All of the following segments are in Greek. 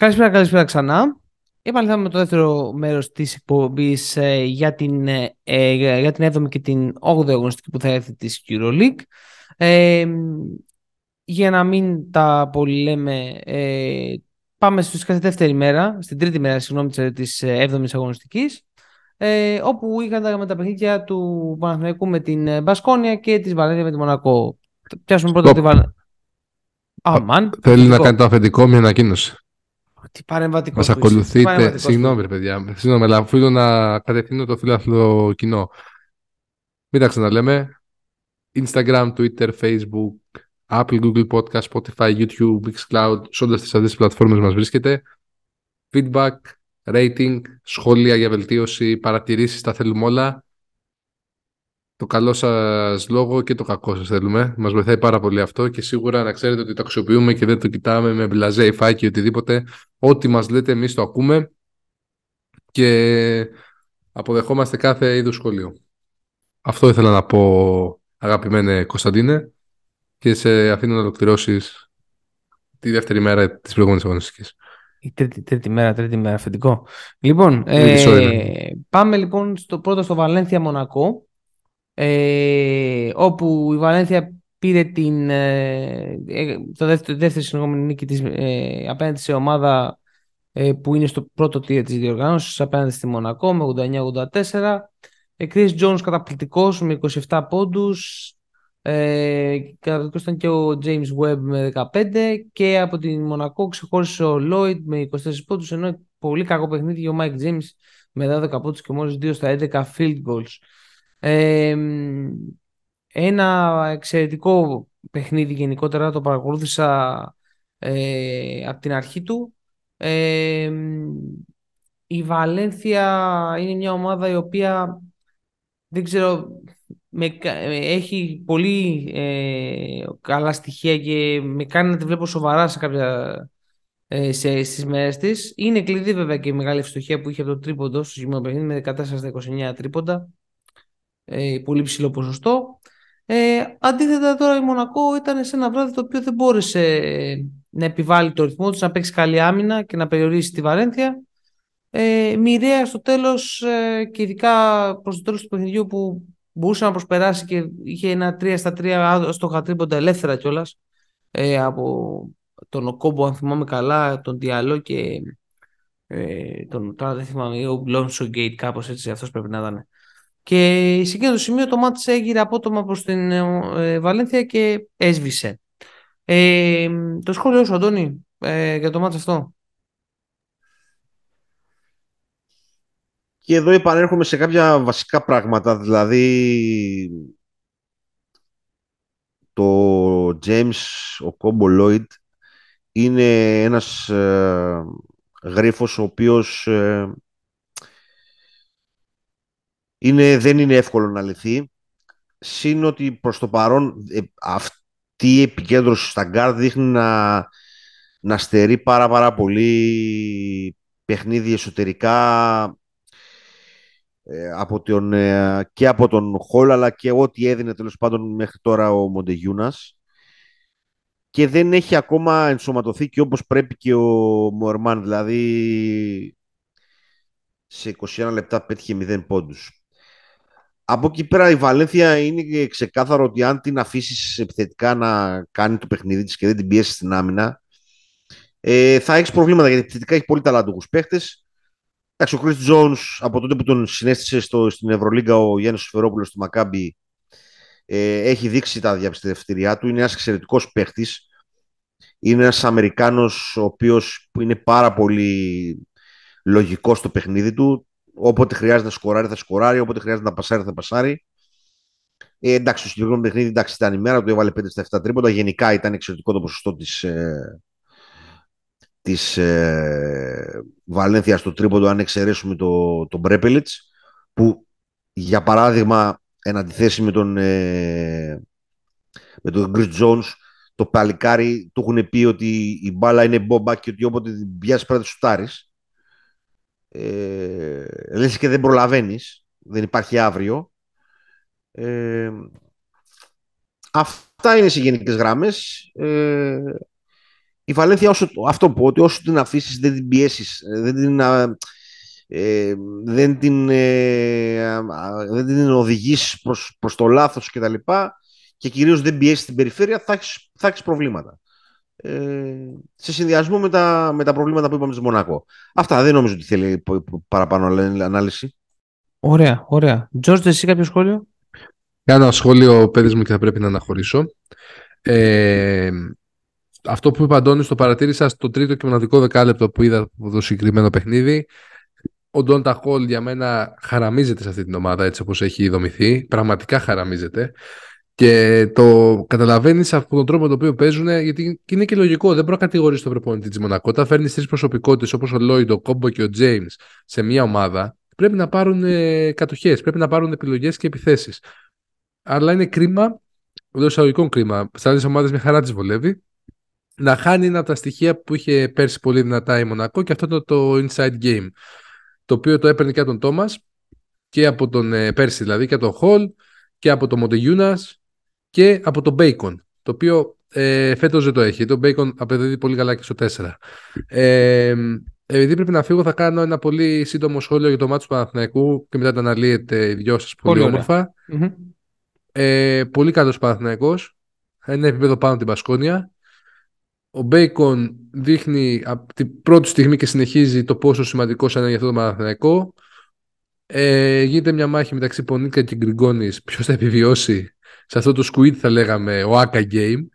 Καλησπέρα, καλησπέρα ξανά. Επαναλάβαμε το δεύτερο μέρος της εκπομπής ε, για, την, ε, ε για την 7η και την 8η αγωνιστική που θα έρθει της EuroLeague. Ε, για να μην τα πολύ λέμε, ε, πάμε στη δεύτερη μέρα, στην τρίτη μέρα, συγγνώμη, της 7ης αγωνιστικής, ε, όπου είχαν τα, με τα παιχνίδια του Παναθηναϊκού με την Μπασκόνια και της Βαλένθια με τη Μονακό. Πιάσουμε πρώτα τη Βαλένθια. Θέλει να κάνει το αφεντικό μια ανακοίνωση. Τι παρεμβατικός. Μας ακολουθείτε. Συγγνώμη, παιδιά. Συγγνώμη, αλλά αφού να κατευθύνω το φιλάθλο κοινό. Μην τα ξαναλέμε. Instagram, Twitter, Facebook, Apple, Google Podcast, Spotify, YouTube, Mixcloud, σε όλες τις αυτέ τι πλατφόρμες μας βρίσκεται. Feedback, rating, σχόλια για βελτίωση, παρατηρήσεις, τα θέλουμε όλα το καλό σας λόγο και το κακό σας θέλουμε. Μας βοηθάει πάρα πολύ αυτό και σίγουρα να ξέρετε ότι το αξιοποιούμε και δεν το κοιτάμε με μπλαζέ ή φάκι οτιδήποτε. Ό,τι μας λέτε εμείς το ακούμε και αποδεχόμαστε κάθε είδους σχολείο. Αυτό ήθελα να πω αγαπημένε Κωνσταντίνε και σε αφήνω να ολοκληρώσεις τη δεύτερη μέρα της προηγούμενης αγωνιστικής. Η τρίτη, τρίτη μέρα, τρίτη μέρα, αφεντικό. Λοιπόν, ε, πάμε λοιπόν στο πρώτο στο Βαλένθια Μονακό ε, όπου η Βαλένθια πήρε την ε, ε το δεύτερο, δεύτερη συνεχόμενη νίκη της ε, απέναντι σε ομάδα ε, που είναι στο πρώτο τύριο της διοργάνωσης απέναντι στη Μονακό με 89-84 ε, Chris Jones καταπληκτικός με 27 πόντους. Ε, καταπληκτικός ήταν και ο James Webb με 15 και από την Μονακό ξεχώρισε ο Lloyd με 24 πόντους ενώ πολύ κακό παιχνίδι ο Mike James με 12 πόντους και μόλις 2 στα 11 field goals ένα εξαιρετικό παιχνίδι γενικότερα το παρακολούθησα ε, από την αρχή του. η Βαλένθια είναι μια ομάδα η οποία δεν ξέρω με, έχει πολύ ε, καλά στοιχεία και με κάνει να τη βλέπω σοβαρά σε κάποια ε, σε, στις μέρες της. Είναι κλειδί βέβαια και η μεγάλη ευστοχία που είχε από το τρίποντο στο σημείο παιχνίδι με 14-29 τρίποντα ε, πολύ ψηλό ποσοστό. Ε, αντίθετα τώρα η Μονακό ήταν σε ένα βράδυ το οποίο δεν μπόρεσε να επιβάλλει το ρυθμό της, να παίξει καλή άμυνα και να περιορίσει τη Βαρένθια. Ε, μοιραία στο τέλος ε, και ειδικά προς το τέλος του παιχνιδιού που μπορούσε να προσπεράσει και είχε ένα 3 στα 3 στο χατρίποντα ελεύθερα κιόλας ε, από τον Κόμπο αν θυμάμαι καλά, τον Διαλό και ε, τον, τώρα δεν θυμάμαι, ο Λόνσο Γκέιτ κάπως έτσι αυτός πρέπει να ήταν. Και σε εκείνο το σημείο το μάτς έγειρε απότομα προς την ε, Βαλένθια και έσβησε. Ε, το σχόλιο σου, Αντώνη, ε, για το μάτς αυτό. Και εδώ επανέρχομαι σε κάποια βασικά πράγματα, δηλαδή το James, ο combo Lloyd, είναι ένας ε, γρίφος ο οποίος ε, είναι, δεν είναι εύκολο να λυθεί. Συν ότι προς το παρόν ε, αυτή η επικέντρωση στα γκαρντ δείχνει να, να στερεί πάρα πάρα πολύ παιχνίδι εσωτερικά ε, από τον, ε, και από τον Χολ αλλά και ό,τι έδινε τέλος πάντων μέχρι τώρα ο Μοντεγιούνας και δεν έχει ακόμα ενσωματωθεί και όπως πρέπει και ο Μορμάν δηλαδή σε 21 λεπτά πέτυχε 0 πόντους από εκεί πέρα η Βαλένθια είναι ξεκάθαρο ότι αν την αφήσεις επιθετικά να κάνει το παιχνίδι της και δεν την πιέσεις στην άμυνα, ε, θα έχεις προβλήματα γιατί επιθετικά έχει πολύ ταλαντούχους παίχτες. Εντάξει, ο Chris Jones από τότε που τον συνέστησε στο, στην Ευρωλίγκα ο Γιάννης Σφερόπουλος του Μακάμπι ε, έχει δείξει τα διαπιστευτήριά του. Είναι ένας εξαιρετικός παίχτης. Είναι ένας Αμερικάνος ο οποίος είναι πάρα πολύ λογικός στο παιχνίδι του. Όποτε χρειάζεται να σκοράρει, θα σκοράρει. Όποτε χρειάζεται να πασάρει, θα πασάρει. Ε, εντάξει, το συγκεκριμένο παιχνίδι εντάξει, ήταν η μέρα του, έβαλε 5 στα 7 τρίποτα. Γενικά ήταν εξαιρετικό το ποσοστό της ε, της ε, Βαλένθια στο τρίποντο, αν εξαιρέσουμε το, τον Μπρέπελιτς, που για παράδειγμα, εν αντιθέσει με τον, ε, με τον Chris Jones, το παλικάρι του έχουν πει ότι η μπάλα είναι μπόμπα και ότι όποτε την πιάσει πρέπει να σουτάρεις ε, λες και δεν προλαβαίνεις, δεν υπάρχει αύριο. Ε, αυτά είναι σε γενικές γραμμές. Ε, η Βαλένθια, όσο, αυτό που ότι όσο την αφήσεις, δεν την πιέσεις, δεν την. Ε, δεν την, ε, δεν την οδηγείς προς, προς το λάθος και τα λοιπά και κυρίως δεν πιέσεις την περιφέρεια θα έχεις, θα έχεις προβλήματα ε, σε συνδυασμό με τα, με τα προβλήματα που είπαμε στη Μονακό. Αυτά δεν νομίζω ότι θέλει παραπάνω ανάλυση. Ωραία, ωραία. Τζόρτζ, εσύ κάποιο σχόλιο; Κάνω ένα σχόλιο, παιδί μου, και θα πρέπει να αναχωρήσω. Ε, αυτό που είπα, Αντώνης, το παρατήρησα στο τρίτο και μοναδικό δεκάλεπτο που είδα από το συγκεκριμένο παιχνίδι. Ο Ντόντα Χολ για μένα χαραμίζεται σε αυτή την ομάδα έτσι όπως έχει δομηθεί. Πραγματικά χαραμίζεται. Και το καταλαβαίνεις από τον τρόπο με τον οποίο παίζουν, γιατί είναι και λογικό. Δεν μπορεί να κατηγορήσει τον προπονητή της Μονακό. Όταν φέρνεις τρεις προσωπικότητες όπως ο Λόιντ, ο Κόμπο και ο Τζέιμς σε μια ομάδα, πρέπει να πάρουν ε, κατοχές, πρέπει να πάρουν επιλογές και επιθέσεις. Αλλά είναι κρίμα, εντός εισαγωγικών κρίμα, σε άλλε ομάδες μια χαρά τη βολεύει, να χάνει ένα από τα στοιχεία που είχε πέρσι πολύ δυνατά η Μονακό και αυτό το, το inside game. Το οποίο το έπαιρνε και από τον Τόμας και από τον ε, πέρσι δηλαδή και από τον Χολ και από τον Μοντεγιούνας και από το Bacon, το οποίο ε, φέτος δεν το έχει. Το Bacon απεδίδει πολύ καλά και στο 4. Ε, επειδή πρέπει να φύγω, θα κάνω ένα πολύ σύντομο σχόλιο για το μάτι του Παναθηναϊκού και μετά τα αναλύετε οι δυο σας πολύ, πολύ όμορφα. Ε, πολύ καλός Παναθηναϊκός. Ένα επίπεδο πάνω την Πασκόνια. Ο Μπέικον δείχνει από την πρώτη στιγμή και συνεχίζει το πόσο σημαντικό είναι για αυτό το Παναθηναϊκό. Ε, γίνεται μια μάχη μεταξύ Πονίκα και Γκριγκόνης. Ποιος θα επιβιώσει; Σε αυτό το squid θα λέγαμε ο Aka Game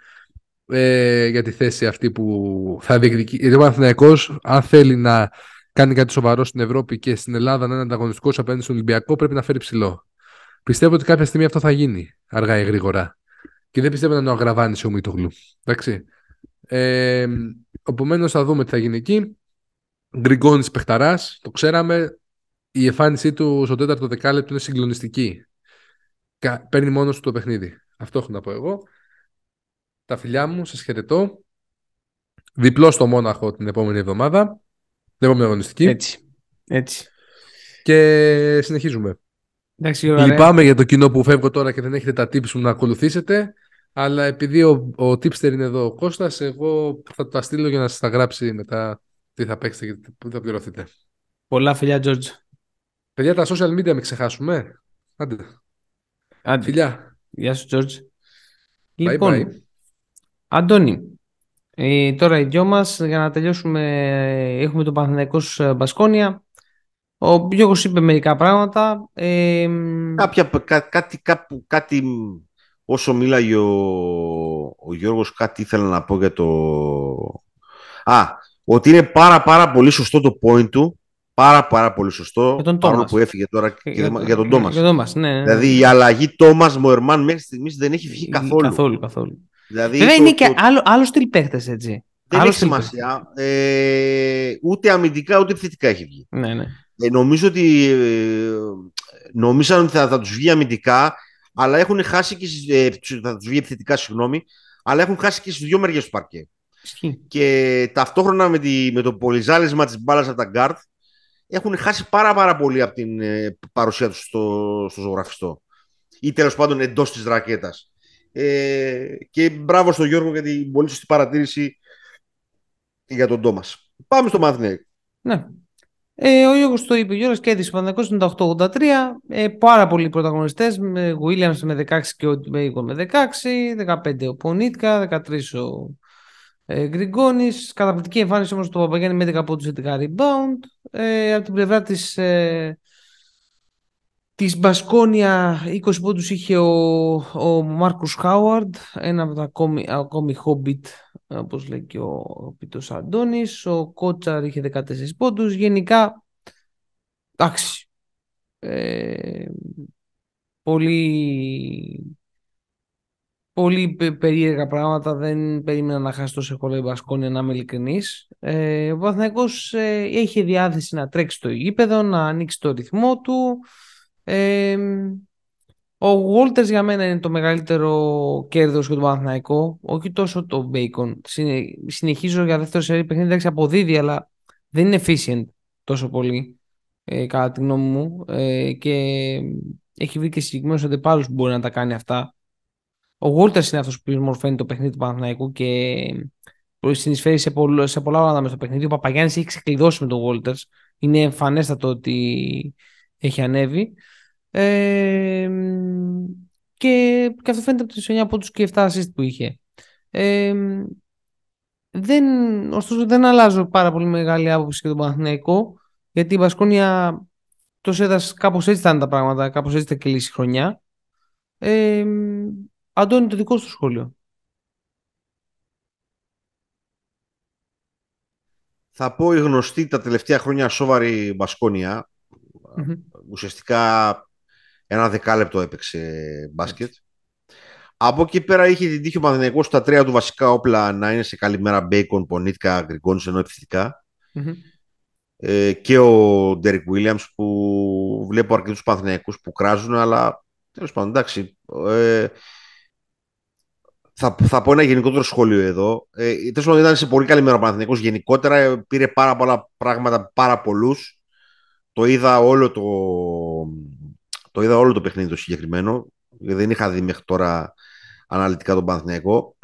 ε, για τη θέση αυτή που θα διεκδικεί. Γιατί ο Παναθηναϊκός αν θέλει να κάνει κάτι σοβαρό στην Ευρώπη και στην Ελλάδα να είναι ανταγωνιστικός απέναντι στον Ολυμπιακό πρέπει να φέρει ψηλό. Πιστεύω ότι κάποια στιγμή αυτό θα γίνει αργά ή γρήγορα. Και δεν πιστεύω να είναι ο Αγραβάνης ο Μίτογλου. Εντάξει. Ε, Επομένως θα δούμε τι θα γίνει εκεί. Γκριγκόνης Πεχταράς, το ξέραμε. Η εμφάνισή του στο τέταρτο δεκάλεπτο είναι συγκλονιστική παίρνει μόνος του το παιχνίδι. Αυτό έχω να πω εγώ. Τα φιλιά μου, σας χαιρετώ. Διπλό στο Μόναχο την επόμενη εβδομάδα. Την επόμενη αγωνιστική. Έτσι. Έτσι. Και συνεχίζουμε. Εντάξει, Λυπάμαι για το κοινό που φεύγω τώρα και δεν έχετε τα tips μου να ακολουθήσετε. Αλλά επειδή ο, ο tipster είναι εδώ ο Κώστας, εγώ θα τα στείλω για να σας τα γράψει μετά τι θα παίξετε και πού θα πληρωθείτε. Πολλά φιλιά, George. Παιδιά, τα social media μην ξεχάσουμε. Άντε. Άντε. Φιλιά. Γεια σου, Τζόρτζ. Λοιπόν, bye Αντώνη, ε, τώρα οι δυο μας, για να τελειώσουμε, έχουμε τον Παναθηναϊκός ε, Μπασκόνια. Ο Γιώργος είπε μερικά πράγματα. Ε, Κάποια, κάτι, κάπου, κάτι, όσο μίλαγε ο, ο Γιώργος, κάτι ήθελα να πω για το... Α, ότι είναι πάρα πάρα πολύ σωστό το point του Πάρα πάρα πολύ σωστό. Για τον παρόλο που έφυγε τώρα και για, για τον Τόμας. Ναι, ναι, ναι. Δηλαδή η αλλαγή Τόμας Μοερμάν μέχρι στιγμής δεν έχει βγει καθόλου. Καθόλου, καθόλου. Δηλαδή, Βέβαια το, είναι και το... άλλο, άλλο στυλ παίχτες έτσι. Δεν άλλο έχει σημασία. Ε, ούτε αμυντικά ούτε επιθετικά έχει βγει. Ναι, ναι. Ε, νομίζω ότι ε, νομίζαν ότι θα, θα τους βγει αμυντικά, αλλά έχουν χάσει και ε, θα τους βγει επιθετικά, συγγνώμη, αλλά έχουν χάσει και στις δύο μεριές του παρκέ. Και ταυτόχρονα με, τη, με το πολυζάλισμα της μπάλας από τα γκαρντ, έχουν χάσει πάρα, πάρα πολύ από την ε, παρουσία τους στο, στο ζωγραφιστό ή τέλος πάντων εντός της ρακέτας. Ε, και μπράβο στον Γιώργο για την πολύ σωστή παρατήρηση για τον Τόμας. Πάμε στο Μαθηνέκ. Ναι. Ε, ο Γιώργος το είπε, ο Γιώργος κέρδισε Παναθηναϊκός 98-83. Ε, πάρα πολλοί πρωταγωνιστές, με Williams με 16 και ο Μπέικο με 16, 15 ο Πονίτκα, 13 ο ε, Γκριγκόνης, καταπληκτική εμφάνιση όμως του Παπαγιάννη με 10 πόντους 11 rebound. Ε, από την πλευρά της ε, της Μπασκόνια 20 πόντους είχε ο, ο Μάρκους Χάουαρντ, ένα από τα ακόμη, ακόμη Hobbit, όπως λέει και ο, ο Πίτος Αντώνης. Ο Κότσαρ είχε 14 πόντους. Γενικά, εντάξει, ε, πολύ πολύ περίεργα πράγματα. Δεν περίμενα να χάσει τόσο εύκολα η Μπασκόνια, να είμαι ειλικρινής. Ε, ο Παναθυναϊκό ε, είχε διάθεση να τρέξει το γήπεδο, να ανοίξει το ρυθμό του. Ε, ο Walters για μένα είναι το μεγαλύτερο κέρδος για τον Παναθηναϊκό, όχι τόσο το Bacon. συνεχίζω για δεύτερο σερί παιχνίδι, εντάξει αποδίδει, αλλά δεν είναι efficient τόσο πολύ, ε, κατά τη γνώμη μου. Ε, και έχει βρει και συγκεκριμένους αντεπάλου που μπορεί να τα κάνει αυτά. Ο Γούλτερ είναι αυτός που μορφαίνει το παιχνίδι του Παναθηναϊκού και συνεισφέρει σε, πολλ, σε πολλά πράγματα μες στο παιχνίδι. Ο Παπαγιάννης έχει ξεκλειδώσει με τον Walters. Είναι εμφανέστατο ότι έχει ανέβει. Ε, και, και αυτό φαίνεται από τις 9 πόντους και 7 assist που είχε. Ε, δεν, ωστόσο δεν αλλάζω πάρα πολύ μεγάλη άποψη για τον Παναθηναϊκό γιατί η Βασκόνια το ΣΕΔΑΣ κάπως έτσι ήταν τα πράγματα, κάπως έτσι θα κλείσει η χρονιά. Ε, Αντώνη, το δικό σου σχόλιο. Θα πω η γνωστή τα τελευταία χρόνια σοβαρή Μπασκόνια. Ουσιαστικά ένα δεκάλεπτο έπαιξε μπάσκετ. Από εκεί πέρα είχε την τύχη ο Παναθηναϊκός στα τρία του βασικά όπλα να είναι σε καλή μέρα Μπέικον, Πονίτκα, Γκριγκόνης ενώ Ε, και ο Ντέρικ Βίλιαμς που βλέπω αρκετούς Παναθηναϊκούς που κράζουν αλλά τέλος πάντων εντάξει ε, θα, θα πω ένα γενικότερο σχόλιο εδώ. Ε, Τέλος πάντων, ήταν σε πολύ καλή μέρα ο Παναθηναϊκός. Γενικότερα ε, πήρε πάρα πολλά πράγματα, πάρα πολλούς. Το είδα όλο το, το είδα όλο το παιχνίδι το συγκεκριμένο. Δεν είχα δει μέχρι τώρα αναλυτικά τον Παναθηναϊκό.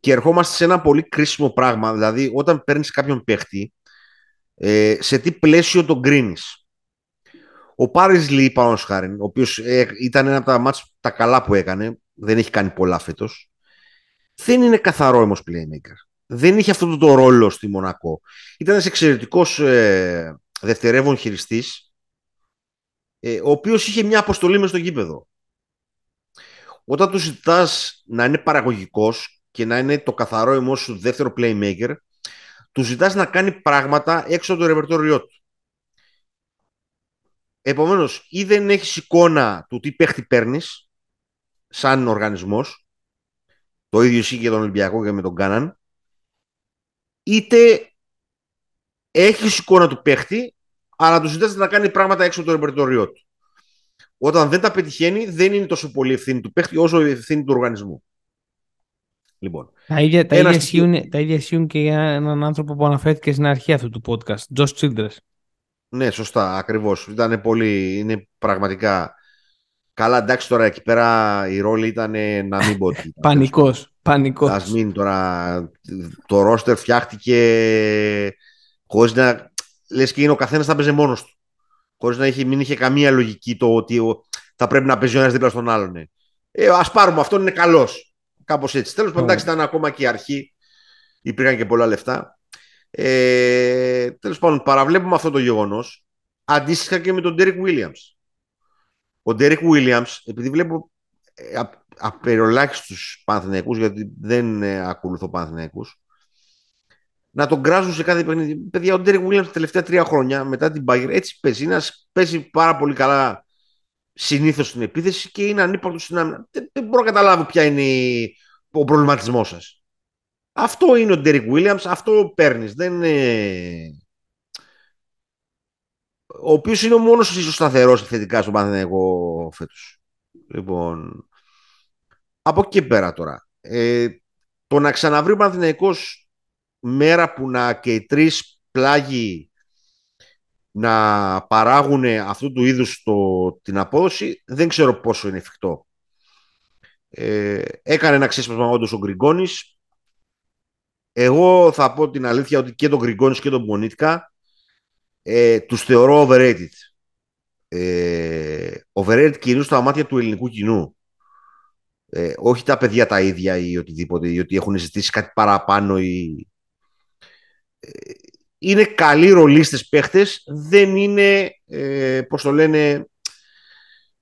Και ερχόμαστε σε ένα πολύ κρίσιμο πράγμα. Δηλαδή, όταν παίρνεις κάποιον παίχτη, ε, σε τι πλαίσιο τον κρίνεις; Ο Πάρης Λί, πάνω χάρη, ο οποίος ε, ήταν ένα από τα μάτς τα καλά που έκανε, δεν έχει κάνει πολλά φέτος, δεν είναι καθαρό όμω playmaker. Δεν είχε αυτό το, ρόλο στη Μονακό. Ήταν ένας εξαιρετικός ε, δευτερεύον χειριστής, ε, ο οποίος είχε μια αποστολή μες στο γήπεδο. Όταν του ζητάς να είναι παραγωγικός και να είναι το καθαρό εμό σου δεύτερο playmaker, του ζητάς να κάνει πράγματα έξω από το ρεπερτόριό του. Επομένως, ή δεν έχεις εικόνα του τι παίχτη παίρνεις, σαν οργανισμός, το ίδιο ισχύει και τον Ολυμπιακό και με τον Κάναν, είτε έχεις εικόνα του παίχτη, αλλά του ζητάς να κάνει πράγματα έξω από το ρεπερτόριό του. Όταν δεν τα πετυχαίνει, δεν είναι τόσο πολύ ευθύνη του παίχτη όσο η ευθύνη του οργανισμού. Λοιπόν, τα ίδια, τα, ίδια ισχύουν, τα ίδια ισχύουν και για έναν άνθρωπο που αναφέρθηκε στην αρχή αυτού του podcast, Josh Childress. Ναι, σωστά, ακριβώς. Ήταν πολύ, είναι πραγματικά... Καλά, εντάξει τώρα εκεί πέρα η ρόλη ήταν να μην πω ότι... πανικός, πανικός. Ας μην τώρα... Το ρόστερ φτιάχτηκε χωρίς να... Λες και είναι ο καθένας θα παίζει μόνος του. Χωρίς να είχε, μην είχε καμία λογική το ότι θα πρέπει να παίζει ο ένας δίπλα στον άλλον. Ναι. Ε, ας πάρουμε, αυτόν είναι καλός. Κάπως έτσι. Τέλος πάντων, εντάξει, ήταν ακόμα και η αρχή. Υπήρχαν και πολλά λεφτά. Ε, Τέλος πάντων, παραβλέπουμε αυτό το γεγονός. Αντίστοιχα και με τον Derek Williams. Ο Derek Williams, επειδή βλέπω ε, απεριολάχιστους Παναθηναϊκούς, γιατί δεν ε, ακολουθώ Παναθηναϊκούς, να τον κράζουν σε κάθε παιχνίδι. Παιδιά, ο Derek Williams τα τελευταία τρία χρόνια μετά την Bayern έτσι παίζει. Είναι παίζει πάρα πολύ καλά συνήθως στην επίθεση και είναι ανύπαρκτος στην άμυνα. Δεν, δεν μπορώ να καταλάβω ποια είναι ο προβληματισμός σας. Αυτό είναι ο Ντέρικ Williams, αυτό παίρνεις. Δεν είναι... Ο οποίος είναι ο μόνος ίσως σταθερός θετικά στον Παναθηναϊκό φέτος. Λοιπόν, από εκεί και πέρα τώρα. Ε, το να ξαναβρει ο Παναθηναϊκός μέρα που να και οι τρεις πλάγοι να παράγουν αυτού του είδους το, την απόδοση δεν ξέρω πόσο είναι εφικτό. Ε, έκανε ένα ξέσπασμα όντως ο Γκριγκόνης εγώ θα πω την αλήθεια ότι και τον Γκριγκόνης και τον Πονίτκα ε, τους θεωρώ overrated. Ε, overrated κυρίως στα μάτια του ελληνικού κοινού. Ε, όχι τα παιδιά τα ίδια ή οτιδήποτε, ή ότι έχουν ζητήσει κάτι παραπάνω ή... Ε, είναι καλοί ρολίστες παίχτες, δεν είναι, ε, πώς το λένε...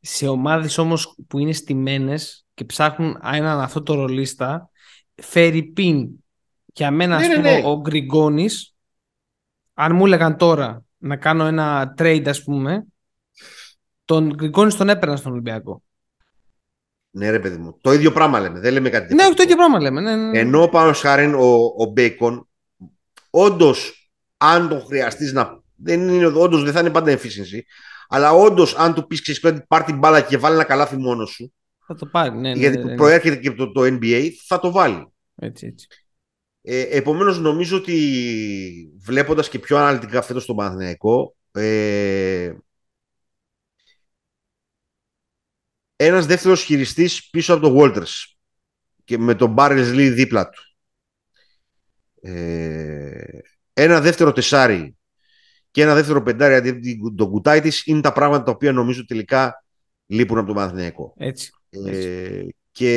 Σε ομάδες όμως που είναι στημένες και ψάχνουν έναν αυτό το ρολίστα, φέρει πιν για μένα, ναι, ας ναι, πούμε, ναι. ο Γκριγκόνης, αν μου έλεγαν τώρα να κάνω ένα trade, ας πούμε, τον Γκριγκόνης τον έπαιρνα στον Ολυμπιακό. Ναι, ρε παιδί μου. Το ίδιο πράγμα λέμε. Δεν λέμε κάτι Ναι, το ίδιο πράγμα λέμε. Ναι, ναι. Ενώ πάνω σχάριν ο, ο Μπέικον, όντως, αν το χρειαστείς να. Δεν είναι, όντως, δεν θα είναι πάντα efficiency. Αλλά όντως, αν του πεις ξέρεις πάρει την μπάλα και βάλει ένα καλάθι μόνος σου. Θα το πάρει, ναι. ναι γιατί ναι, ναι, προέρχεται και το, το NBA, θα το βάλει. Έτσι, έτσι. Ε, επομένως νομίζω ότι βλέποντας και πιο αναλυτικά φέτος τον Παναθηναϊκό ε, ένας δεύτερος χειριστής πίσω από τον Walters και με τον Μπάρελ Λί δίπλα του. Ε, ένα δεύτερο τεσάρι και ένα δεύτερο πεντάρι αντί τον κουτάι της είναι τα πράγματα τα οποία νομίζω τελικά λείπουν από τον Παναθηναϊκό. Έτσι. Ε, και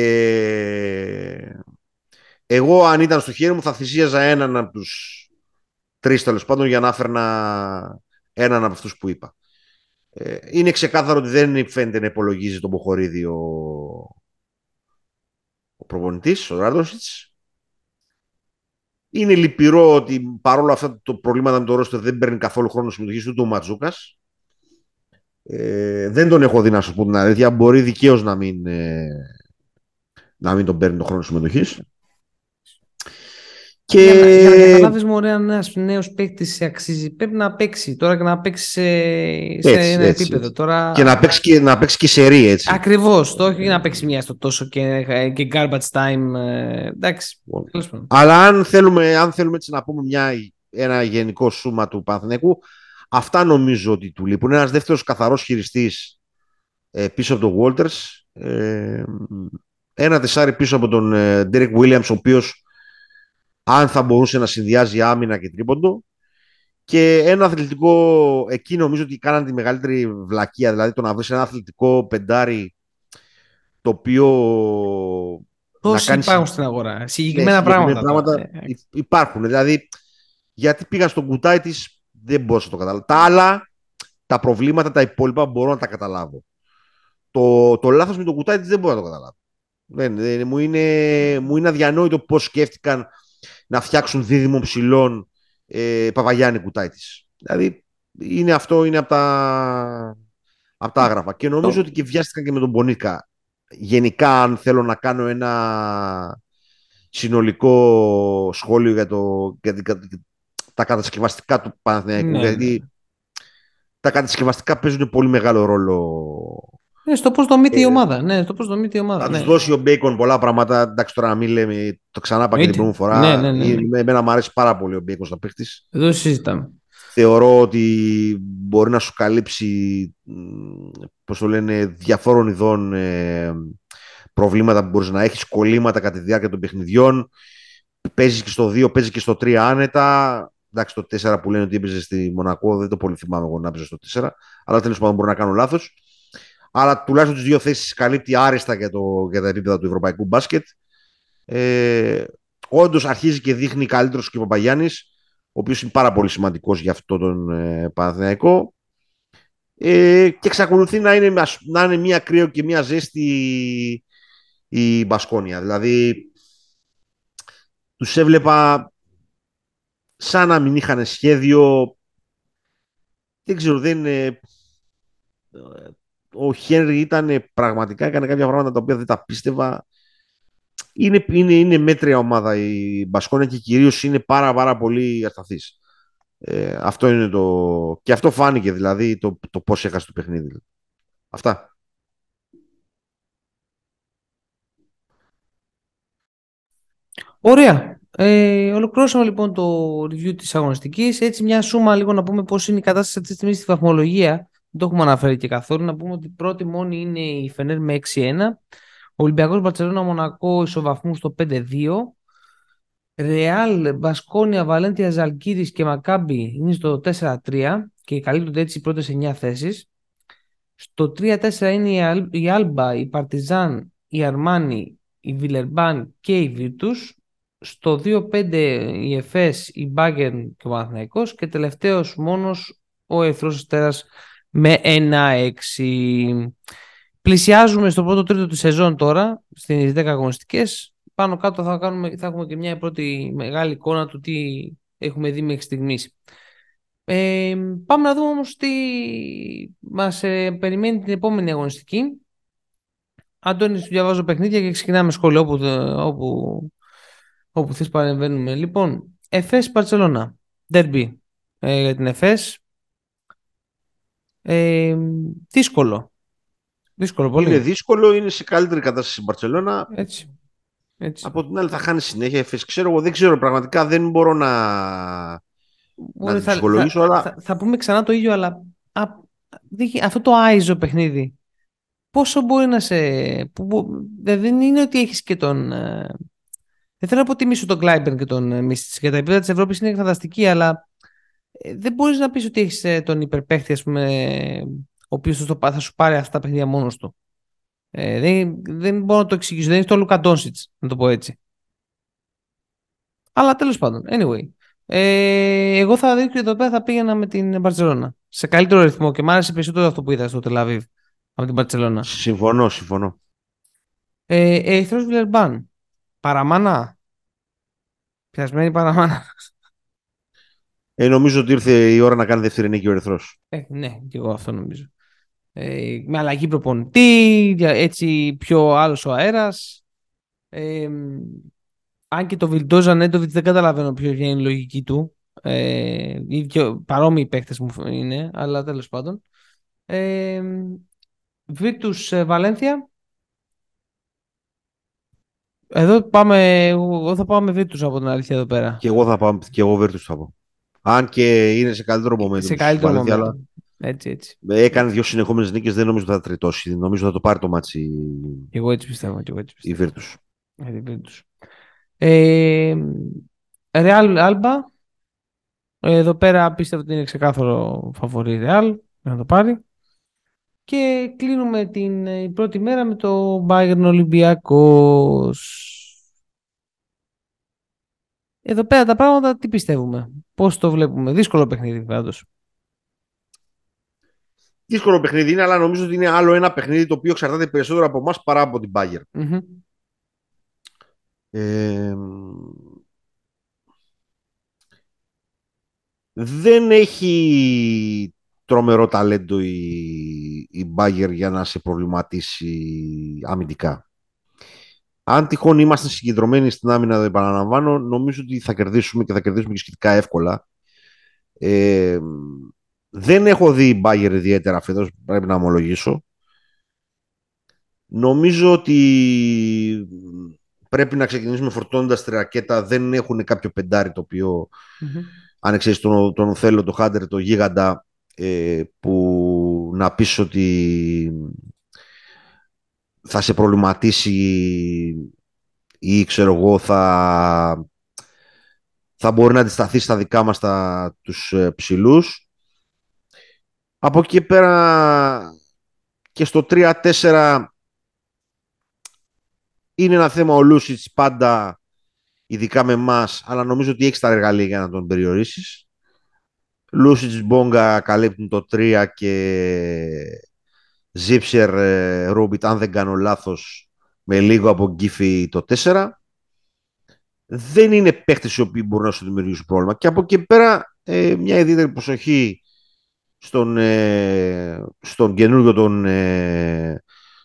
εγώ αν ήταν στο χέρι μου θα θυσίαζα έναν από τους τρεις τέλος πάντων για να έφερνα έναν από αυτούς που είπα. Ε, είναι ξεκάθαρο ότι δεν φαίνεται να υπολογίζει τον Ποχορίδη ο, ο προπονητής, ο Ράντοσιτς. Είναι λυπηρό ότι παρόλα αυτά το προβλήματα με το Ρώστερ δεν παίρνει καθόλου χρόνο συμμετοχή ούτε ο Ματζούκας. Ε, δεν τον έχω δει να σου πω την αλήθεια. Μπορεί δικαίως να, μην, ε, να μην τον παίρνει τον χρόνο συμμετοχής. Και... Για, να, για να καταλάβεις μου, ωραία, ένας νέος παίκτης αξίζει. Πρέπει να παίξει τώρα και να παίξει σε, σε Έτσι, ένα έτσι, επίπεδο. έτσι. Τώρα... Και να παίξει και, να παίξει και σερή, έτσι. Ακριβώς. Το όχι να παίξει μια στο τόσο και, και garbage time. ε, εντάξει. τέλος πάντων. Αλλά αν θέλουμε, αν θέλουμε έτσι να πούμε μια, ένα γενικό σούμα του Παναθηναϊκού, αυτά νομίζω ότι του λείπουν. Ένας δεύτερος καθαρός χειριστής ε, πίσω από τον Walters. Ε, ένα τεσάρι πίσω από τον ε, Derek Williams, ο οποίος αν θα μπορούσε να συνδυάζει άμυνα και τρίποντο. Και ένα αθλητικό, εκεί νομίζω ότι κάναν τη μεγαλύτερη βλακεία, δηλαδή το να βρεις ένα αθλητικό πεντάρι το οποίο Τόσοι κάνει υπάρχουν συ- στην αγορά. ναι, Συγκεκριμένα συγκεκριμένα πράγματα. πράγματα Ε, υ- υπάρχουν. Δηλαδή, γιατί πήγα στον κουτάι της, δεν μπορούσα να το καταλάβω. Τα άλλα, τα προβλήματα, τα υπόλοιπα μπορώ να τα καταλάβω. Το, το λάθος με το κουτάι της δεν μπορώ να το καταλάβω. Δεν, δεν- μου, είναι, μου είναι αδιανόητο πώς σκέφτηκαν να φτιάξουν δίδυμο ψηλών ε, Παπαγιάννη κουτάι της. Δηλαδή, είναι αυτό, είναι από τα, από τα άγραφα. Και νομίζω Το- ότι και βιάστηκαν και με τον Πονίκα. Γενικά, αν θέλω να κάνω ένα συνολικό σχόλιο για, το, για την- τα κατασκευαστικά του Παναθηναϊκού. Ναι, γιατί τα κατασκευαστικά παίζουν πολύ μεγάλο ρόλο. Ναι, στο πώς δομείται η Ε, ομάδα. Ναι, στο πώς δομείται η ομάδα. Θα ναι. τους δώσει ο Μπέικον πολλά πράγματα. Εντάξει, τώρα να μην λέμε, το ξανά είπα και την Εννοείται. προηγούμενη φορά. Ναι, ναι, ναι, ναι. Ε, Εμένα μου αρέσει πάρα πολύ ο Μπέικον σαν παίχτης. Εδώ συζητάμε. Θεωρώ ότι μπορεί να σου καλύψει μ, πώς το λένε, διαφόρων ειδών ε, προβλήματα που μπορείς να έχεις, κολλήματα κατά τη διάρκεια των παιχνιδιών. Παίζεις και στο 2, παίζεις και στο 3 άνετα. Εντάξει, το 4 που λένε ότι έπαιζες στη Μονακό, δεν το πολύ θυμάμαι εγώ να έπαιζε στο 4. Αλλά τέλος πάντων μπορεί να κάνω λάθος. Αλλά τουλάχιστον τις δύο θέσεις καλύπτει άριστα για, το, για τα επίπεδα του ευρωπαϊκού μπάσκετ. Ε, Όντως αρχίζει και δείχνει καλύτερος και ο Παπαγιάννης, ο οποίος είναι πάρα πολύ σημαντικός για αυτό τον ε, Παναθηναϊκό. Ε, και εξακολουθεί να είναι, ας- να είναι μία κρύο και μία ζέστη η Μπασκόνια. Δηλαδή, τους έβλεπα σαν να μην είχαν σχέδιο. Δεν ξέρω, δεν... ε, ο Χένρι ήταν πραγματικά, έκανε κάποια πράγματα τα οποία δεν τα πίστευα. Είναι, είναι, είναι μέτρια ομάδα η Μπασκόνια και κυρίως είναι πάρα πάρα πολύ ασταθής. Ε, αυτό είναι το... Και αυτό φάνηκε δηλαδή το, το πώς έχασε το παιχνίδι. Αυτά. Ωραία. Ε, ολοκληρώσαμε λοιπόν το review της αγωνιστικής. Έτσι μια σούμα λίγο να πούμε πώς είναι η κατάσταση αυτή τη στιγμή στη βαθμολογία. Δεν το έχουμε αναφέρει και καθόλου. Να πούμε ότι η πρώτη μόνη είναι η Φενέρ με 6-1. Ο Ολυμπιακός Μπαρτσελώνα Μονακό ισοβαθμού στο 5-2. Ρεάλ, Μπασκόνια, Βαλέντια, Ζαλγκύρης και Μακάμπι είναι στο 4-3 και καλύπτονται έτσι οι πρώτες 9 θέσεις. Στο 3-4 είναι η, Αλ- η Άλμπα, η Παρτιζάν, η Αρμάνι, η Βιλερμπάν και η Βίρτους. Στο 2-5 η Εφές, η Μπάγκερν και ο Παναθηναϊκός και τελευταίος μόνος ο Ερυθρός Αστέρας με 1-6. Πλησιάζουμε στο πρώτο τρίτο της σεζόν τώρα, στις 10 αγωνιστικές. Πάνω κάτω θα, κάνουμε, θα έχουμε και μια πρώτη μεγάλη εικόνα του τι έχουμε δει μέχρι στιγμής. Ε, πάμε να δούμε όμως τι μας ε, περιμένει την επόμενη αγωνιστική. Αντώνη, σου διαβάζω παιχνίδια και ξεκινάμε σχόλιο όπου, όπου, όπου θες παρεμβαίνουμε. Λοιπόν, Εφές Παρτσελώνα, Derby ε, για την Εφές. Ε, δύσκολο. Δύσκολο πολύ. Είναι δύσκολο, είναι σε καλύτερη κατάσταση η Μπαρσελόνα. Έτσι. Έτσι. Από την άλλη θα χάνει συνέχεια. Εφές. Ξέρω εγώ, δεν ξέρω πραγματικά, δεν μπορώ να, Μπορεί, να τη δυσκολογήσω, θα, αλλά θα, θα πούμε ξανά το ίδιο, αλλά α, δείχνει- αυτό το άιζο παιχνίδι πόσο μπορεί να σε... Που, δεν είναι ότι έχεις και τον... Ε, δεν θέλω να αποτιμήσω τον Κλάιμπερν και τον ε, Μίστη. Για τα επίπεδα της Ευρώπης είναι φανταστική, αλλά ε, δεν μπορείς να πεις ότι έχεις τον υπερπαίχτη, ας πούμε, ο οποίος θα σου πάρει αυτά τα παιχνίδια μόνος του. Ε, δεν, δεν μπορώ να το εξηγήσω. Δεν είναι το Λουκα Ντόνσιτ, να το πω έτσι. Αλλά τέλος πάντων, anyway. Ε, εγώ θα δείξω εδώ πέρα θα πήγαινα με την Μπαρσελόνα. Σε καλύτερο ρυθμό και μ' άρεσε περισσότερο αυτό που είδα στο Τελαβίβ από την Μπαρσελόνα. Συμφωνώ, συμφωνώ. Ε, Ερυθρός Βιλερμπάν. Παραμάνα. Πιασμένη παραμάνα. Ε, νομίζω ότι ήρθε η ώρα να κάνει δεύτερη νίκη ο Ερυθρός. Ε, ναι, και εγώ αυτό νομίζω. Ε, με αλλαγή προπονητή, έτσι πιο άλλος ο αέρας. Ε, αν και το Βιλντόζα Νέντοβιτς δεν καταλαβαίνω ποιος είναι η λογική του. Ε, παρόμοιοι παίχτε μου είναι, αλλά τέλος πάντων. Ε, Βίκτους Βαλένθια. Εδώ πάμε, εγώ θα πάω με Βίκτους από την αλήθεια εδώ πέρα. Και εγώ θα πάω, και εγώ Βίρτους θα πω. Αν και είναι σε καλύτερο moment. Σε καλύτερο moment. Αλλά... Έτσι, έτσι. Έκανε δύο συνεχόμενες νίκες, δεν νομίζω ότι θα τριτώσει. Νομίζω θα το πάρει το ματς. Και εγώ έτσι πιστεύω. Και εγώ έτσι πιστεύω. Η Βίρτους. Ε, Real Alba. Εδώ πέρα πιστεύω ότι είναι ξεκάθαρο φαβορή Real να το πάρει. Και κλείνουμε την πρώτη μέρα με το Bayern Olympiacos. Εδώ πέρα τα πράγματα τι πιστεύουμε, πώς το βλέπουμε; Δύσκολο παιχνίδι πάντως. Δύσκολο παιχνίδι είναι, αλλά νομίζω ότι είναι άλλο ένα παιχνίδι το οποίο εξαρτάται περισσότερο από εμάς παρά από την Bayern. mm δεν έχει τρομερό ταλέντο η, η Bayern για να σε προβληματίσει αμυντικά. Αν τυχόν είμαστε συγκεντρωμένοι στην άμυνα, δεν επαναλαμβάνω, νομίζω ότι θα κερδίσουμε και θα κερδίσουμε και σχετικά εύκολα. Ε, δεν έχω δει Bayern ιδιαίτερα φέτος, πρέπει να ομολογήσω. Νομίζω ότι πρέπει να ξεκινήσουμε φορτώνοντας τη ρακέτα. Δεν έχουν κάποιο πεντάρι το οποίο, mm-hmm. αν ξέρεις τον, τον θέλω, το Χάντερ, το Γίγαντα, ε, που να πεις ότι θα σε προβληματίσει ή ξέρω εγώ θα, θα μπορεί να αντισταθεί στα δικά μας τα, τους ε, ψηλούς. Από εκεί πέρα και στο 3-4 είναι ένα θέμα ο Λούσιτς πάντα ειδικά με εμάς, αλλά νομίζω ότι έχεις τα εργαλεία για να τον περιορίσεις. Λούσιτς Μπόγκα καλύπτουν το 3 και Ζίψερ ε, Ρούμπιτ, αν δεν κάνω λάθος, με λίγο από γκίφι το 4. Δεν είναι παίχτες οι οποίοι μπορούν να σου δημιουργήσουν πρόβλημα. Και από εκεί πέρα ε, μια ιδιαίτερη προσοχή στον, ε, στον καινούργιο τον, ε,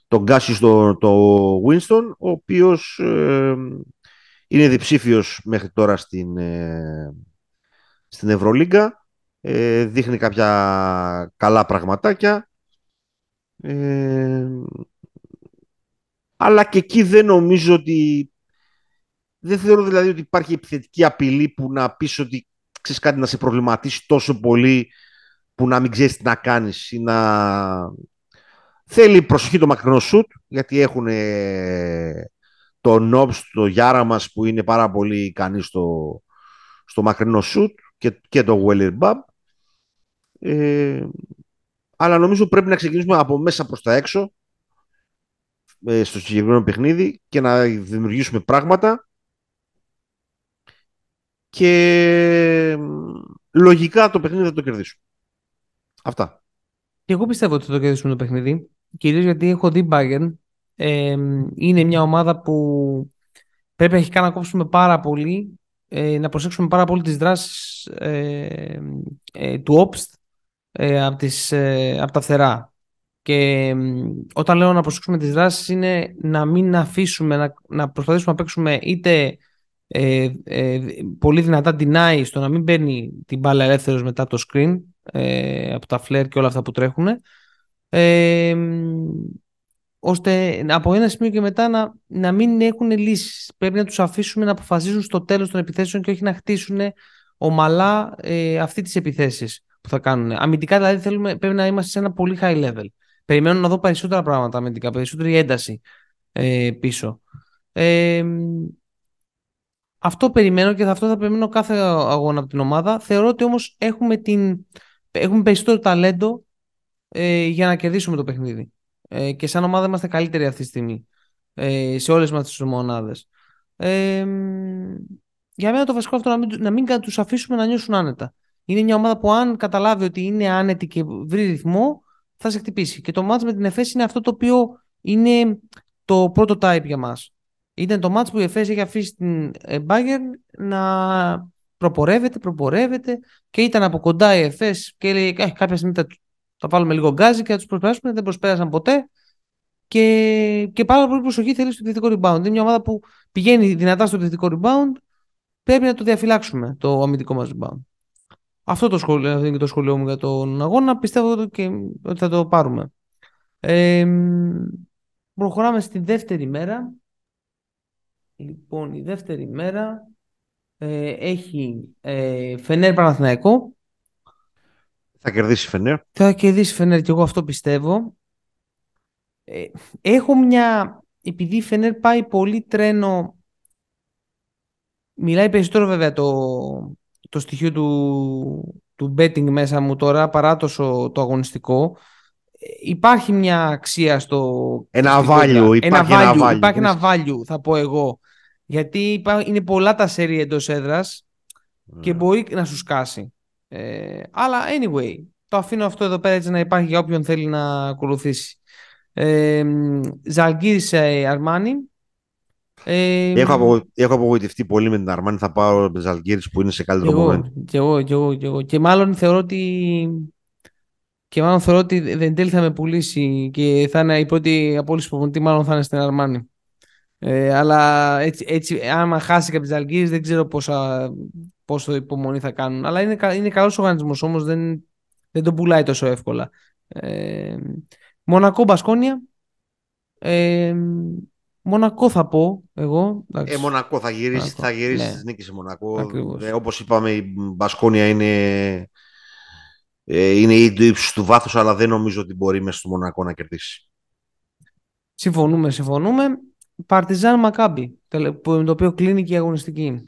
τον Γκάσι στο το Winston, ο οποίος ε, είναι διψήφιος μέχρι τώρα στην, ε, στην Ευρωλίγκα. Ε, δείχνει κάποια καλά πραγματάκια. Ε, αλλά και εκεί δεν νομίζω ότι δεν θεωρώ δηλαδή ότι υπάρχει επιθετική απειλή που να πεις ότι ξέρεις κάτι να σε προβληματίσει τόσο πολύ που να μην ξέρεις τι να κάνεις ή να... Θέλει προσοχή το μακρινό σουτ γιατί έχουν το Νόμπς, το Γιάρα μας που είναι πάρα πολύ ικανή στο, στο μακρινό σουτ και, και το Weller Bab. Ε, αλλά νομίζω πρέπει να ξεκινήσουμε από μέσα προς τα έξω ε, στο συγκεκριμένο παιχνίδι και να δημιουργήσουμε πράγματα και λογικά το παιχνίδι θα το κερδίσουμε. Αυτά. Και εγώ πιστεύω ότι θα το κερδίσουμε το παιχνίδι. Κυρίως γιατί έχω δει Bayern. Ε, είναι μια ομάδα που πρέπει να έχει κάνει να κόψουμε πάρα πολύ. Ε, να προσέξουμε πάρα πολύ τις δράσεις ε, ε του Όπστ ε, από, τις, ε, από τα φτερά. Και όταν λέω να προσέξουμε τις δράσεις είναι να μην αφήσουμε, να, να προσπαθήσουμε να παίξουμε είτε ε, ε, πολύ δυνατά deny στο να μην παίρνει την μπάλα ελεύθερος μετά το screen ε, από τα flare και όλα αυτά που τρέχουν ε, ώστε από ένα σημείο και μετά να, να μην έχουν λύσεις. Πρέπει να τους αφήσουμε να αποφασίσουν στο τέλος των επιθέσεων και όχι να χτίσουν ομαλά ε, αυτή τις επιθέσεις που θα κάνουν. Αμυντικά δηλαδή θέλουμε, πρέπει να είμαστε σε ένα πολύ high level. περιμένω να δω περισσότερα πράγματα αμυντικά, περισσότερη ένταση ε, πίσω. Ε, αυτό περιμένω και αυτό θα περιμένω κάθε αγώνα από την ομάδα. Θεωρώ ότι όμως έχουμε, την, έχουμε περισσότερο ταλέντο ε, για να κερδίσουμε το παιχνίδι. Ε, και σαν ομάδα είμαστε καλύτεροι αυτή τη στιγμή ε, σε όλες μας τις μονάδες. Ε, για μένα το βασικό αυτό να μην, να μην τους αφήσουμε να νιώσουν άνετα. Είναι μια ομάδα που αν καταλάβει ότι είναι άνετη και βρει ρυθμό, θα σε χτυπήσει. Και το μάτς με την ΕΦΕΣ είναι αυτό το οποίο είναι το πρώτο type για μας. Ήταν το μάτς που η ΕΦΕΣ έχει αφήσει την Bayern να προπορεύεται, προπορεύεται και ήταν από κοντά η ΕΦΕΣ και λέει κάποια στιγμή θα, θα βάλουμε λίγο γκάζι και θα τους προσπεράσουμε. Δεν προσπέρασαν ποτέ και, και πάρα πολύ προσοχή θέλει στο επιθετικό rebound. Είναι μια ομάδα που πηγαίνει δυνατά στο επιθετικό rebound. Πρέπει να το διαφυλάξουμε το αμυντικό μας rebound. Αυτό το σχόλιο, είναι και το σχόλιο μου για τον αγώνα. Πιστεύω και ότι θα το πάρουμε. Ε, προχωράμε στη δεύτερη μέρα. Λοιπόν, η δεύτερη μέρα ε, έχει ε, Φενέρ Παναθηναϊκό. Θα κερδίσει Φενέρ. Θα κερδίσει Φενέρ και εγώ αυτό πιστεύω. Ε, έχω μια... Επειδή η Φενέρ πάει πολύ τρένο... Μιλάει περισσότερο βέβαια το, το στοιχείο του, του betting μέσα μου τώρα παρά το, το αγωνιστικό. Υπάρχει μια αξία στο... Ένα value, υπάρχει ένα value, Υπάρχει ένα value, θα πω εγώ. Γιατί είναι πολλά τα σέρια εντός έδρας και μπορεί να σου σκάσει. Ε, αλλά anyway, το αφήνω αυτό εδώ πέρα έτσι να υπάρχει για όποιον θέλει να ακολουθήσει. Ε, Ζαλγκύρης Αρμάνι. Ε, έχω, απο, έχω απογοητευτεί πολύ με την Αρμάνι. Θα πάω με Ζαλγκύρης που είναι σε καλύτερο moment. Και εγώ, και εγώ, και εγώ. Και μάλλον θεωρώ ότι και μάλλον θεωρώ ότι δεν τέλει θα με πουλήσει και θα είναι η πρώτη απόλυση που μάλλον θα είναι στην Αρμάνι. Ε, αλλά έτσι, έτσι, άμα χάσει και από τις δεν ξέρω πόσα, πόσο υπομονή θα κάνουν. Αλλά είναι, είναι καλός οργανισμός όμως δεν, δεν τον πουλάει τόσο εύκολα. Ε, Μονακό Μπασκόνια. Ε, Μονακό θα πω εγώ. Ε, Μονακό θα γυρίσει, θα γυρίσει ναι. νίκη σε Μονακό. Ε, όπως είπαμε η Μπασκόνια είναι, ε, είναι η ύψος του βάθους αλλά δεν νομίζω ότι μπορεί μέσα στο Μονακό να κερδίσει. Συμφωνούμε, συμφωνούμε. Παρτιζάν Μακάμπι, το οποίο κλείνει και η αγωνιστική.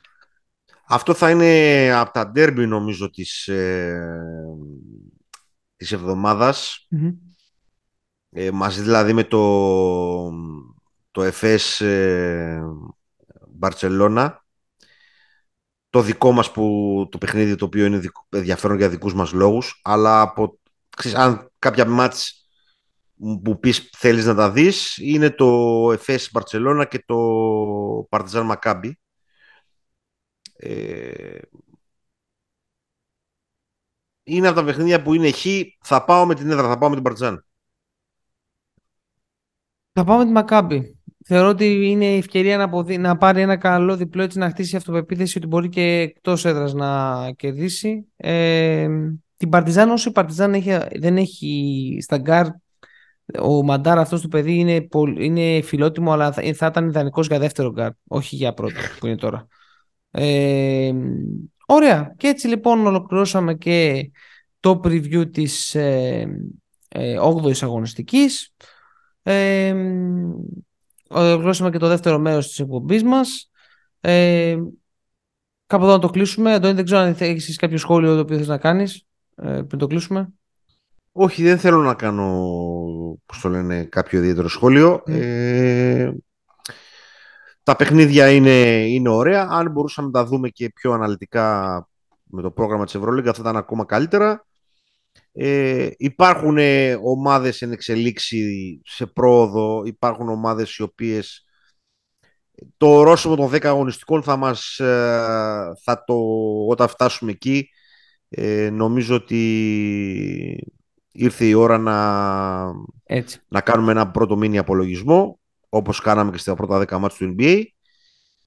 Αυτό θα είναι από τα ντέρμπι νομίζω της, ε, της εβδομαδας ε, μαζί δηλαδή με το, το ΕΦΕΣ ε, Μπαρτσελώνα. Το δικό μας που, το παιχνίδι το οποίο είναι ενδιαφέρον για δικούς μας λόγους. Αλλά από, ξέρεις, αν κάποια μάτς που πεις θέλεις να τα δεις είναι το ΕΦΕΣ Μπαρτσελώνα και το Παρτιζάν Μακάμπι. Ε, είναι από τα παιχνίδια που είναι χ. Θα πάω με την έδρα, θα πάω με την Παρτιζάν. Θα πάω με τη Μακάμπη. Θεωρώ ότι είναι η ευκαιρία να, αποδει... να πάρει ένα καλό διπλό έτσι να χτίσει αυτοπεποίθηση ότι μπορεί και εκτός έδρας να κερδίσει. Ε, την Παρτιζάν, όσο η Παρτιζάν έχει, δεν έχει στα γκαρντ, ο Μαντάρ αυτός το παιδί είναι, είναι φιλότιμο, αλλά θα, θα ήταν ιδανικός για δεύτερο γκαρντ, όχι για πρώτο που είναι τώρα. Ε, ωραία. Και έτσι λοιπόν ολοκληρώσαμε και το preview της ε, ε, 8ης αγωνιστικής. Ε, ολοκληρώσαμε και το δεύτερο μέρος της εκπομπής μας. Ε, κάπου εδώ να το κλείσουμε. Αντώνη, δεν ξέρω αν έχεις κάποιο σχόλιο το οποίο θες να κάνεις ε, πριν το κλείσουμε. Όχι, δεν θέλω να κάνω πώς το λένε, κάποιο ιδιαίτερο σχόλιο. Ναι. Ε, τα παιχνίδια είναι, είναι ωραία. Αν μπορούσαμε να τα δούμε και πιο αναλυτικά με το πρόγραμμα της Ευρωλίγκας θα ήταν ακόμα καλύτερα. Ε, υπάρχουν ε, ομάδες εν εξελίξη σε πρόοδο, υπάρχουν ομάδες οι οποίες το ορόσημο των 10 αγωνιστικών θα μας, ε, θα το, όταν φτάσουμε εκεί, ε, νομίζω ότι ήρθε η ώρα να, να κάνουμε ένα πρώτο μήνυ απολογισμό, όπως κάναμε και στα πρώτα 10 μάτια του NBA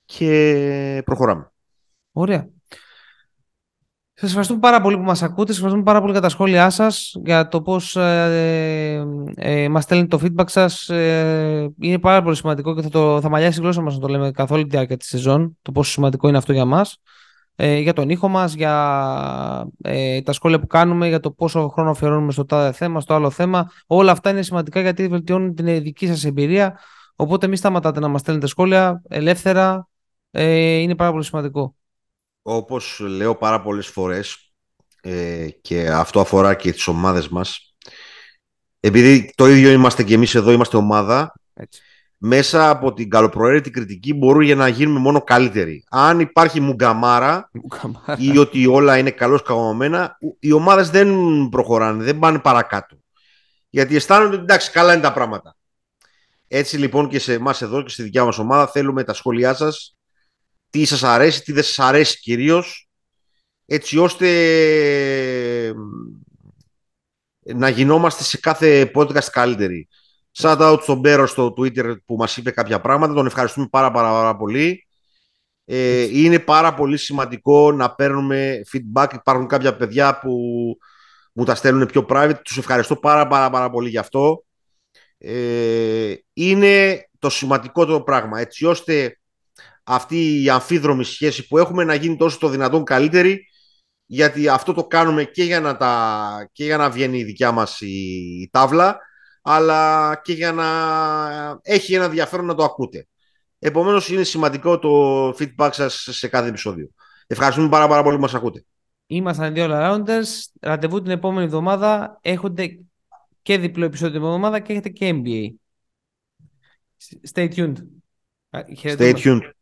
και προχωράμε. Ωραία. Σας ευχαριστούμε πάρα πολύ που μας ακούτε, σας ευχαριστούμε πάρα πολύ για τα σχόλιά σας, για το πώς ε, ε, ε μας στέλνετε το feedback σας. Ε, είναι πάρα πολύ σημαντικό και θα, το, θα μαλλιάσει η γλώσσα μας να το λέμε καθ' όλη τη διάρκεια της σεζόν, το πόσο σημαντικό είναι αυτό για μας. ε, για τον ήχο μας, για ε, τα σχόλια που κάνουμε, για το πόσο χρόνο αφιερώνουμε στο τάδε θέμα, στο άλλο θέμα. Όλα αυτά είναι σημαντικά γιατί βελτιώνουν την δική σας εμπειρία. Οπότε μην σταματάτε να μας στέλνετε σχόλια ελεύθερα. Ε, είναι πάρα πολύ σημαντικό. Όπως λέω πάρα πολλές φορές ε, και αυτό αφορά και τις ομάδες μας επειδή το ίδιο είμαστε και εμείς εδώ, είμαστε ομάδα Έτσι μέσα από την καλοπροαίρετη κριτική μπορούν να γίνουμε μόνο καλύτεροι. Αν υπάρχει μουγκαμάρα ή ότι όλα είναι καλώς καγωμένα, οι ομάδες δεν προχωράνε, δεν πάνε παρακάτω. Γιατί αισθάνονται ότι εντάξει, καλά είναι τα πράγματα. Έτσι λοιπόν και σε εμάς εδώ και στη δικιά μας ομάδα θέλουμε τα σχόλιά σας, τι σας αρέσει, τι δεν σας αρέσει κυρίως, έτσι ώστε να γινόμαστε σε κάθε podcast καλύτεροι. Shout out στον Μπέρο στο Twitter που μας είπε κάποια πράγματα. Τον ευχαριστούμε πάρα πάρα, πάρα πολύ. Ε, είναι πάρα πολύ σημαντικό να παίρνουμε feedback. Υπάρχουν κάποια παιδιά που μου τα στέλνουν πιο private. Τους ευχαριστώ πάρα πάρα, πάρα πολύ γι' αυτό. Ε, είναι το σημαντικότερο πράγμα. Έτσι ώστε αυτή η αμφίδρομη σχέση που έχουμε να γίνει τόσο το δυνατόν καλύτερη γιατί αυτό το κάνουμε και για να, τα, και για να βγαίνει η δικιά μας η τάβλα αλλά και για να έχει ένα ενδιαφέρον να το ακούτε. Επομένως, είναι σημαντικό το feedback σας σε κάθε επεισόδιο. Ευχαριστούμε πάρα, πάρα πολύ που μας ακούτε. Ήμασταν δύο all-rounders. Ραντεβού την επόμενη εβδομάδα. Έχετε και διπλό επεισόδιο την εβδομάδα και έχετε και NBA. Stay tuned. Stay tuned.